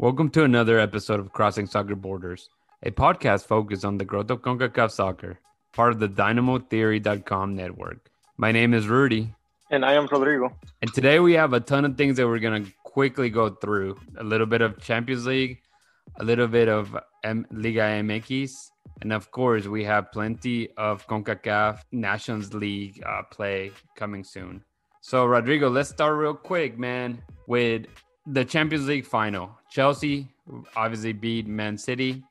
Welcome to another episode of Crossing Soccer Borders, a podcast focused on the growth of CONCACAF soccer, part of the DynamoTheory.com network. My name is Rudy. And I am Rodrigo. And today we have a ton of things that we're going to quickly go through a little bit of Champions League, a little bit of M- Liga MX, and of course, we have plenty of CONCACAF Nations League uh, play coming soon. So, Rodrigo, let's start real quick, man, with the Champions League final. Chelsea obviously beat Man City.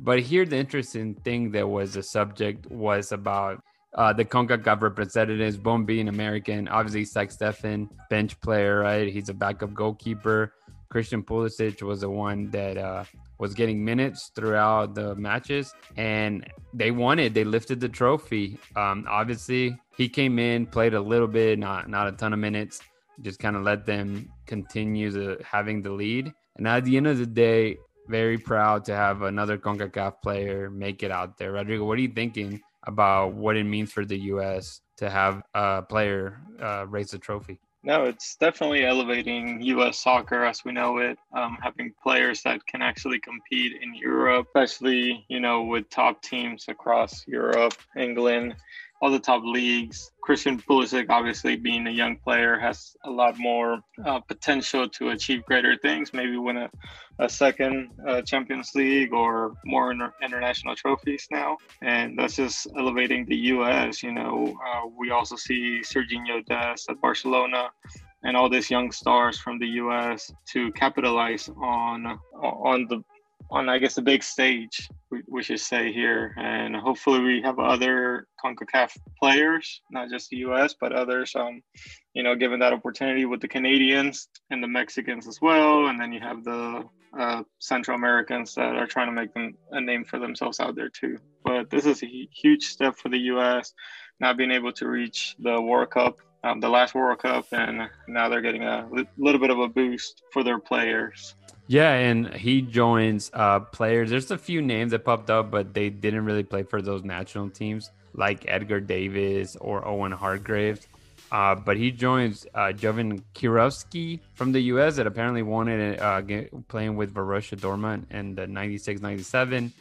But here, the interesting thing that was the subject was about uh, the CONCACAF representatives, both being American. Obviously, Zach Steffen, bench player, right? He's a backup goalkeeper. Christian Pulisic was the one that uh, was getting minutes throughout the matches, and they won it. They lifted the trophy. Um, obviously, he came in, played a little bit, not not a ton of minutes, just kind of let them continue having the lead. And at the end of the day, very proud to have another CONCACAF player make it out there. Rodrigo, what are you thinking about what it means for the U.S. to have a player uh, raise the trophy? No, it's definitely elevating U.S. soccer as we know it. Um, having players that can actually compete in Europe, especially you know with top teams across Europe, England, all the top leagues. Christian Pulisic, obviously being a young player, has a lot more uh, potential to achieve greater things. Maybe win a, a second uh, Champions League or more inter- international trophies now, and that's just elevating the U.S. You know, uh, we also see Sergio Dest at Barcelona and all these young stars from the U.S. to capitalize on on the on I guess the big stage we, we should say here, and hopefully we have other Concacaf players, not just the U.S. but others. Um, you know, given that opportunity with the Canadians and the Mexicans as well, and then you have the uh, Central Americans that are trying to make them a name for themselves out there too. But this is a huge step for the U.S. Not being able to reach the World Cup um, the last World Cup, and now they're getting a li- little bit of a boost for their players. Yeah, and he joins uh, players. There's a few names that popped up, but they didn't really play for those national teams, like Edgar Davids or Owen Hargreaves. Uh, but he joins uh, Jovan Kirovski from the U.S. that apparently wanted uh, playing with Borussia Dortmund in the 96-97.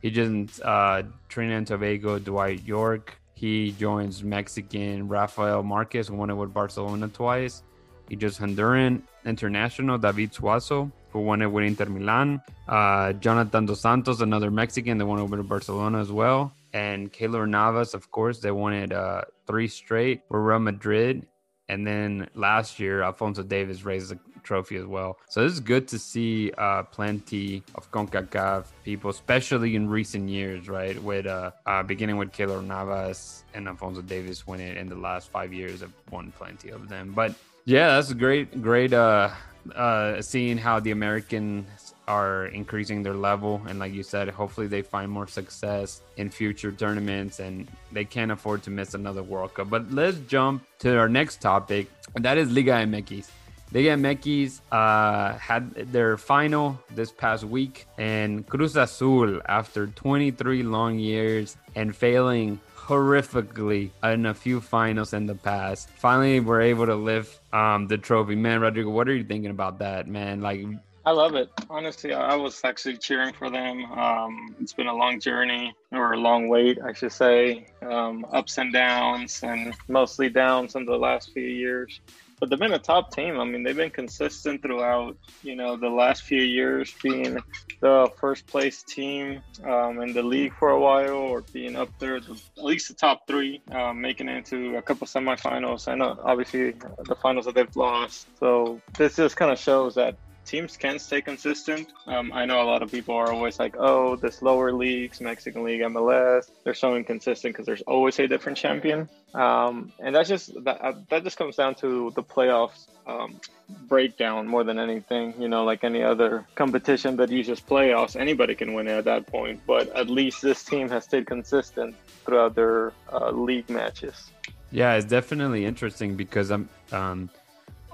He joins uh, Trinidad and Tobago Dwight Yorke. He joins Mexican Rafael Marquez, who won it with Barcelona twice. He just Honduran international David Suazo, who won it with Inter Milan. Uh, Jonathan Dos Santos, another Mexican that won it with Barcelona as well. And Keylor Navas, of course, they won it uh, three straight with Real Madrid. And then last year, Alphonso Davies raised the trophy as well. So this is good to see uh, plenty of CONCACAF people, especially in recent years, right? With uh, uh, beginning with Keylor Navas and Alphonso Davies winning in the last five years, have won plenty of them. But yeah, that's great, great uh, uh, seeing how the Americans are increasing their level. And like you said, hopefully they find more success in future tournaments and they can't afford to miss another World Cup. But let's jump to our next topic, and that is Liga MX. Liga MX uh, had their final this past week, and Cruz Azul, after 23 long years and failing horrifically in a few finals in the past. Finally, we're able to lift um, the trophy. Man, Rodrigo, what are you thinking about that, man? Like, I love it. Honestly, I was actually cheering for them. Um, it's been a long journey or a long wait, I should say. Um, ups and downs, and mostly downs in the last few years but they've been a top team. I mean, they've been consistent throughout, you know, the last few years, being the first place team um, in the league for a while, or being up there, at least the top three, um, making it into a couple semifinals. I know, obviously, the finals that they've lost. So this just kind of shows that teams can stay consistent. Um, I know a lot of people are always like, oh, this lower leagues, Mexican League, MLS, they're so inconsistent because there's always a different champion. Um, and that's just that, uh, that just comes down to the playoffs um, breakdown more than anything. You know, like any other competition that uses playoffs, anybody can win it at that point. But at least this team has stayed consistent throughout their uh, league matches. Yeah, it's definitely interesting because I'm. Um,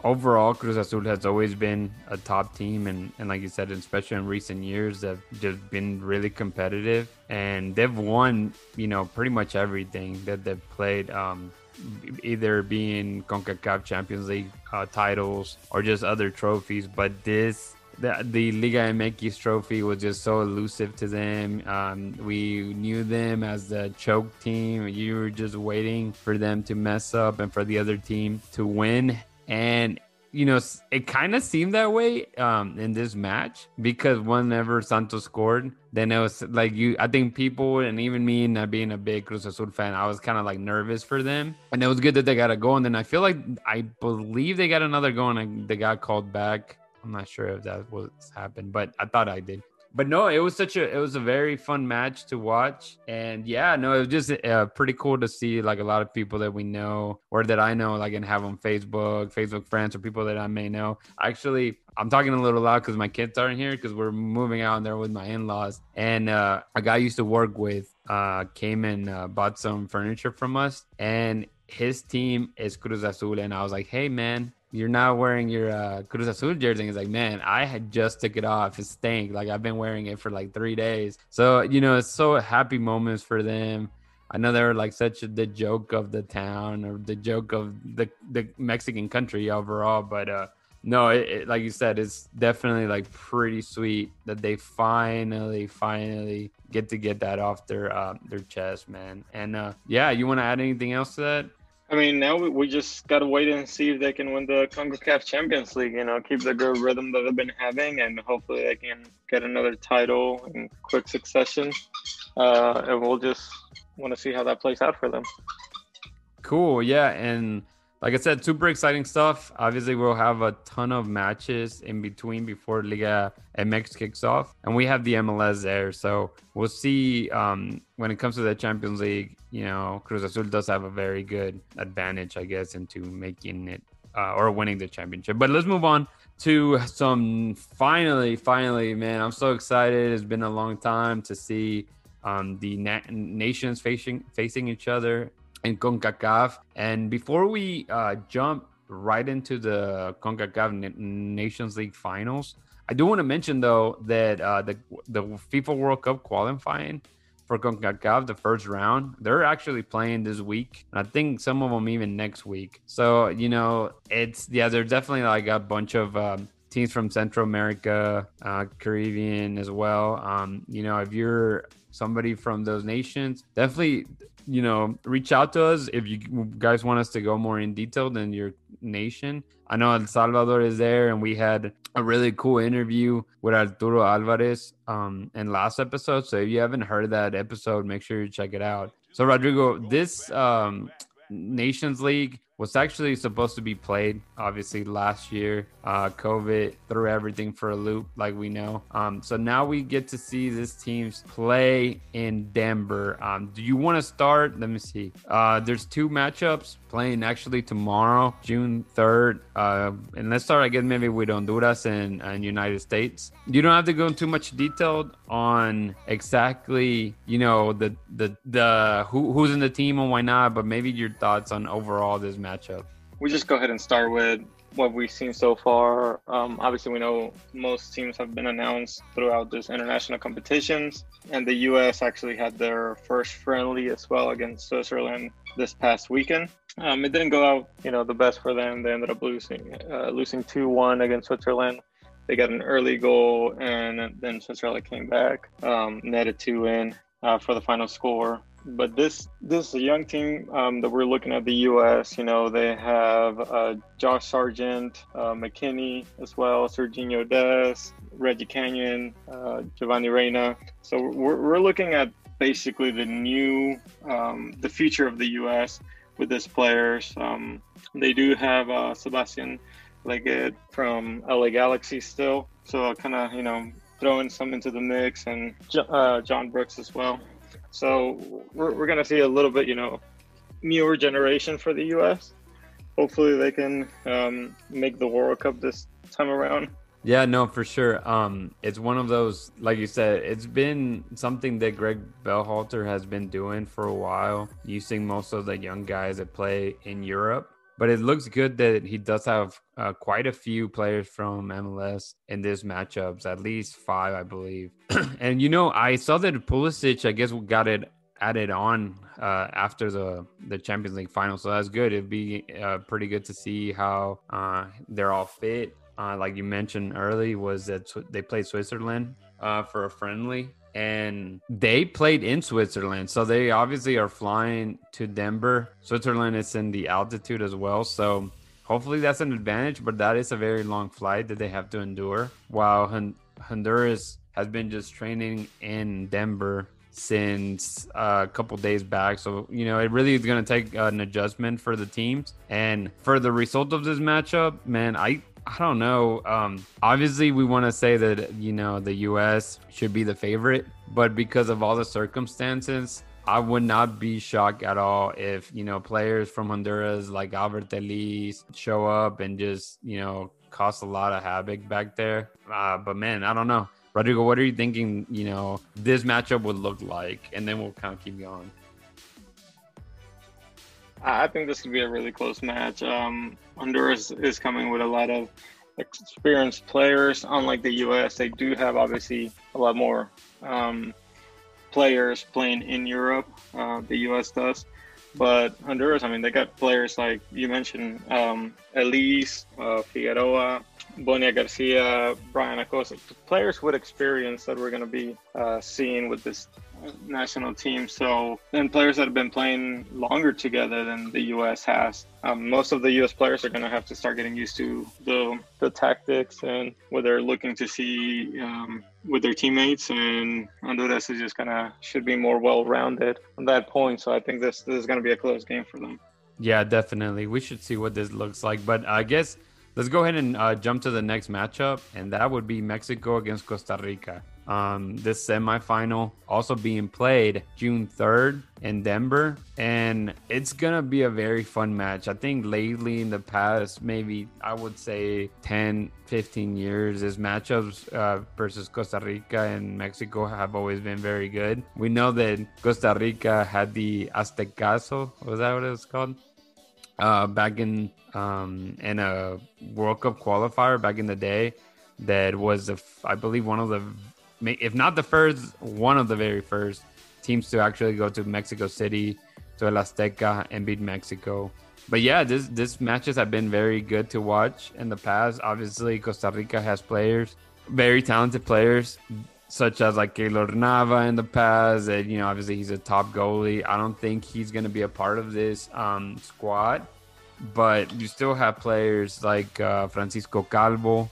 overall, Cruz Azul has always been a top team, and, and like you said, especially in recent years, they've just been really competitive, and they've won, you know, pretty much everything that they've played. Um, either being CONCACAF Champions League uh, titles or just other trophies, but this the, the Liga MX trophy was just so elusive to them. Um, we knew them as the choke team. You were just waiting for them to mess up and for the other team to win. And you know, it kind of seemed that way um, in this match because whenever Santos scored, then it was like you. I think people and even me, not being a big Cruz Azul fan, I was kind of like nervous for them, and it was good that they got a goal. And then I feel like I believe they got another goal, and they got called back. I'm not sure if that was happened, but I thought I did but no, it was such a it was a very fun match to watch, and yeah, no, it was just uh, pretty cool to see like a lot of people that we know or that I know, like and have on Facebook, Facebook friends, or people that I may know. Actually, I'm talking a little loud because my kids aren't here because we're moving out there with my in-laws, and uh, a guy I used to work with uh, came and uh, bought some furniture from us, and his team is Cruz Azul, and I was like, hey man, you're not wearing your uh, Cruz Azul jersey. He's like, man, I had just took it off. It stank. Like I've been wearing it for like three days. So you know, it's so happy moments for them. I know they were like such a, the joke of the town or the joke of the the Mexican country overall. But uh, no, it, it, like you said, it's definitely like pretty sweet that they finally, finally get to get that off their uh, their chest, man. And uh, yeah, you want to add anything else to that? I mean, now we, just got to wait and see if they can win the CONCACAF Champions League, you know, keep the good rhythm that they've been having, and hopefully they can get another title in quick succession. Uh, and we'll just want to see how that plays out for them. Cool. Yeah. And like I said, super exciting stuff. Obviously, we'll have a ton of matches in between before Liga MX kicks off, and we have the MLS there. So we'll see um, when it comes to the Champions League. You know, Cruz Azul does have a very good advantage, I guess, into making it uh, or winning the championship. But let's move on to some finally, finally, man, I'm so excited. It's been a long time to see um, the na- nations facing facing each other in CONCACAF. And before we uh, jump right into the CONCACAF Nations League finals, I do want to mention though that uh, the the FIFA World Cup qualifying for CONCACAF, the first round, they're actually playing this week. I think some of them even next week. So you know, it's yeah, they're definitely like a bunch of um, teams from Central America, uh, Caribbean as well. Um, you know, if you're somebody from those nations, definitely you know, reach out to us if you guys want us to go more in detail than your nation. I know El Salvador is there, and we had a really cool interview with Arturo Alvarez um, in last episode. So if you haven't heard that episode, make sure you check it out. So Rodrigo, this um, Nations League was actually supposed to be played obviously last year. Uh covid threw everything for a loop like we know. Um so now we get to see this teams play in denver. Um do you want to start? Let me see. Uh there's two matchups playing actually tomorrow june 3rd uh and let's start i guess maybe with honduras and, and united states. You don't have to go into much detail on exactly you know the the the who, who's in the team and why not but maybe your thoughts on overall this match matchup? We just go ahead and start with what we've seen so far. Um, obviously, we know most teams have been announced throughout this international competitions, and the U.S. actually had their first friendly as well against Switzerland this past weekend. Um, it didn't go out, you know, the best for them. They ended up losing, uh, losing two one against Switzerland. They got an early goal, and then Switzerland came back, um, netted two in uh, for the final score but this this is a young team um, that we're looking at the U.S. You know, they have uh, Josh Sargent, uh, McKennie as well, Sergiño Dest, Reggie Cannon, uh, Giovanni Reyna. So we're, we're looking at basically the new um, the future of the U.S. with these players. Um, they do have uh, Sebastian Lletget from LA Galaxy still, so kind of you know throwing some into the mix and uh, John Brooks as well. So we're, we're going to see a little bit, you know, newer generation for the U.S. Hopefully they can um, make the World Cup this time around. Yeah, no, for sure. Um, it's one of those, like you said, it's been something that Greg Berhalter has been doing for a while, using most of the young guys that play in Europe but it looks good that he does have uh, quite a few players from MLS in this matchups, at least five, I believe. and you know, I saw that Pulisic, I guess, got it added on uh, after the the Champions League final, so that's good. It'd be uh, pretty good to see how uh, they're all fit. uh, like you mentioned early, was that they played Switzerland uh, for a friendly, and they played in Switzerland. So they obviously are flying to Denver. Switzerland is in the altitude as well. So hopefully that's an advantage, but that is a very long flight that they have to endure. While Honduras has been just training in Denver since uh, a couple days back. So, you know, it really is going to take an adjustment for the teams. And for the result of this matchup, man, I. I don't know. Um, obviously, we want to say that you know the U.S. should be the favorite, but because of all the circumstances, I would not be shocked at all if you know players from Honduras like Alberth Elis show up and just you know cause a lot of havoc back there. Uh, but man, I don't know. Rodrigo, what are you thinking, you know, this matchup would look like? And then we'll kind of keep going. I think this could be a really close match. Um, Honduras is coming with a lot of experienced players. Unlike the U.S., they do have obviously a lot more um, players playing in Europe. Uh, the U.S. does. But Honduras, I mean, they got players like you mentioned, um, Elis, uh, Figueroa, Boniek Garcia, Bryan Acosta, players with experience that we're going to be uh, seeing with this national team. So, and players that have been playing longer together than the U.S. has. Um, most of the U.S. players are going to have to start getting used to the the tactics and what they're looking to see um, with their teammates. And Honduras is just gonna should be more well rounded on that point. So I think this this is going to be a close game for them. Yeah, definitely. We should see what this looks like. But I guess let's go ahead and uh, jump to the next matchup, and that would be Mexico against Costa Rica. Um, this semifinal also being played June 3rd in Denver, and it's gonna be a very fun match. I think lately in the past, maybe I would say 10, 15 years, this matchups uh, versus Costa Rica and Mexico have always been very good. We know that Costa Rica had the Aztecazo, was that what it was called? Uh, back in um, in a World Cup qualifier back in the day, that was a, I believe one of the if not the first, one of the very first teams to actually go to Mexico City to El Azteca and beat Mexico. But yeah, this this matches have been very good to watch in the past. Obviously, Costa Rica has players, very talented players, such as like Keylor Nava in the past. And you know, obviously he's a top goalie. I don't think he's going to be a part of this um, squad, but you still have players like uh, Francisco Calvo,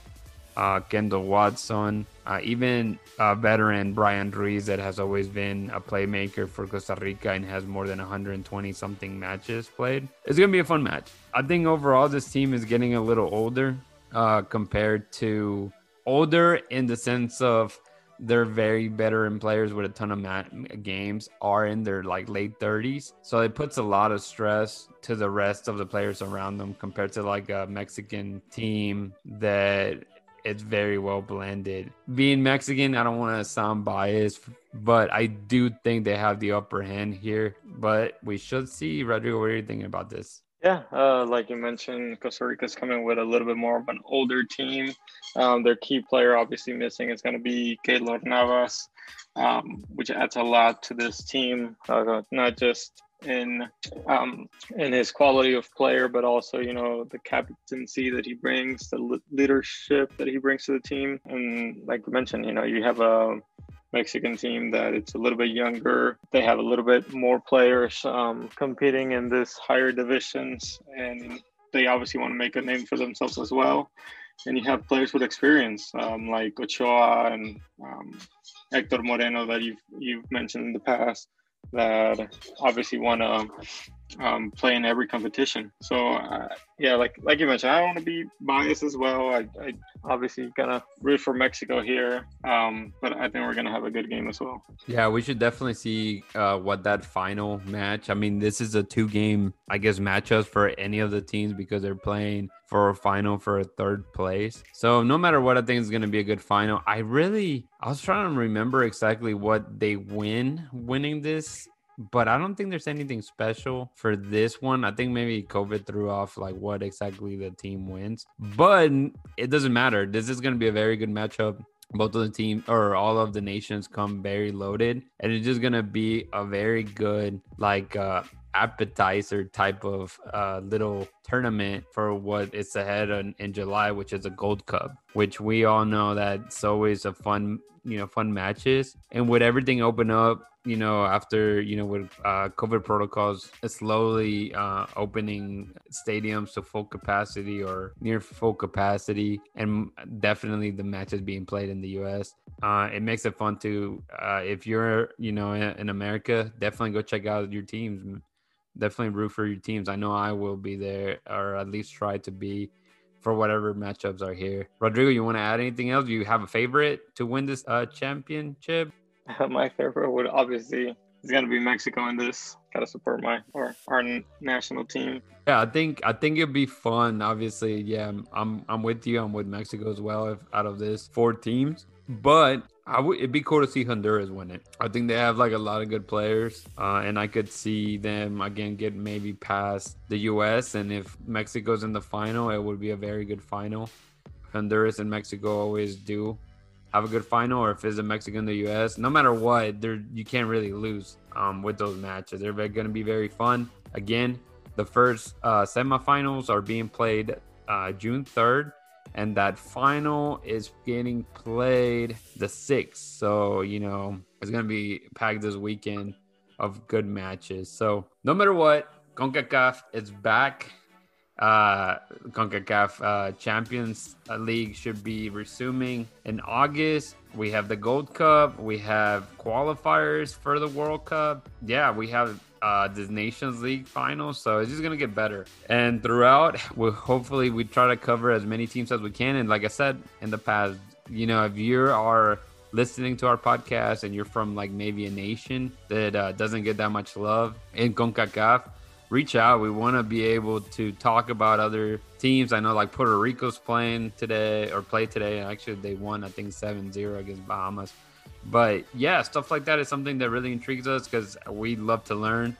uh, Kendall Waston, uh, even uh, veteran Bryan Ruiz that has always been a playmaker for Costa Rica and has more than 120 something matches played. It's going to be a fun match. I think overall this team is getting a little older uh, compared to older in the sense of they're very veteran players with a ton of mat- games are in their like late 30s so it puts a lot of stress to the rest of the players around them compared to like a mexican team that it's very well blended. Being Mexican, I don't want to sound biased, but I do think they have the upper hand here. But we should see. Rodrigo, what are you thinking about this? Yeah, uh, like you mentioned, Costa Rica's coming with a little bit more of an older team. Um, their key player, obviously missing, is going to be Keylor Navas, um, which adds a lot to this team. Uh, not just in um, in his quality of player, but also you know the captaincy that he brings, the leadership that he brings to the team, and like you mentioned, you know you have a Mexican team that it's a little bit younger. They have a little bit more players um, competing in this higher divisions, and they obviously want to make a name for themselves as well. And you have players with experience um, like Ochoa and um, Hector Moreno that you've you've mentioned in the past that obviously want to um, play in every competition. So uh, yeah, like like you mentioned, I don't want to be biased as well. I, I obviously gonna root for Mexico here, um, but I think we're gonna have a good game as well. Yeah, we should definitely see uh, what that final match. I mean, this is a two-game, I guess, matchups for any of the teams because they're playing for a final for a third place. So no matter what, I think it's gonna be a good final. I really, I was trying to remember exactly what they win winning this but I don't think there's anything special for this one. I think maybe COVID threw off like what exactly the team wins, but it doesn't matter. This is going to be a very good matchup. both of the team or all of the nations come very loaded and it's just gonna be a very good like uh appetizer type of uh, little tournament for what is ahead in, in, July, which is a Gold Cup, which we all know that it's always a fun, you know, fun matches. And with everything open up, you know, after you know with uh, COVID protocols slowly uh, opening stadiums to full capacity or near full capacity, and definitely the matches being played in the U.S. Uh, it makes it fun to uh, if you're you know in, in America, definitely go check out your teams definitely root for your teams. I know I will be there, or at least try to be for whatever matchups are here. Rodrigo, you want to add anything else? Do you have a favorite to win this uh, championship? My favorite would obviously is to be Mexico in this. Got to support my or our national team. Yeah, I think I think it'd be fun. Obviously, yeah, I'm I'm with you. I'm with Mexico as well. If out of this four teams, but I would. It'd be cool to see Honduras win it. I think they have like a lot of good players, uh, and I could see them again get maybe past the U.S. And if Mexico's in the final, it would be a very good final. Honduras and Mexico always do have a good final, or if it's a Mexico and the U.S. No matter what, there you can't really lose um, with those matches. They're going to be very fun. Again, the first uh, semifinals are being played uh, June third and that final is getting played the 6th. So, you know, it's going to be packed this weekend of good matches. So, no matter what, CONCACAF is back. Uh, CONCACAF uh, Champions League should be resuming in August. We have the Gold Cup. We have qualifiers for the World Cup. Yeah, we have uh, the Nations League final. So it's just gonna get better. And throughout, we hopefully we try to cover as many teams as we can. And like I said in the past, you know, if you are listening to our podcast and you're from like maybe a nation that uh, doesn't get that much love in CONCACAF, reach out. We want to be able to talk about other teams. I know like Puerto Rico's playing today or play today. Actually, they won, I think 7 0 against Bahamas. But yeah, stuff like that is something that really intrigues us because we love to learn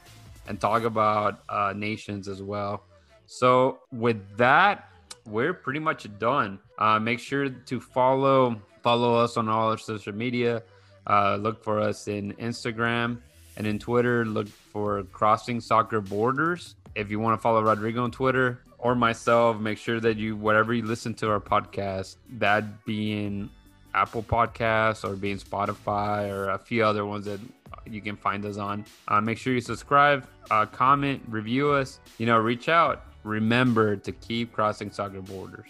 and talk about uh, nations as well. So with that, we're pretty much done. Uh, make sure to follow follow us on all our social media. Uh, look for us in Instagram and in Twitter. Look for Crossing Soccer Borders. If you want to follow Rodrigo on Twitter or myself, make sure that you whatever you listen to our podcast, that being Apple Podcasts or being Spotify or a few other ones that you can find us on. Uh, make sure you subscribe, uh, comment, review us. You know, reach out. Remember to keep crossing soccer borders.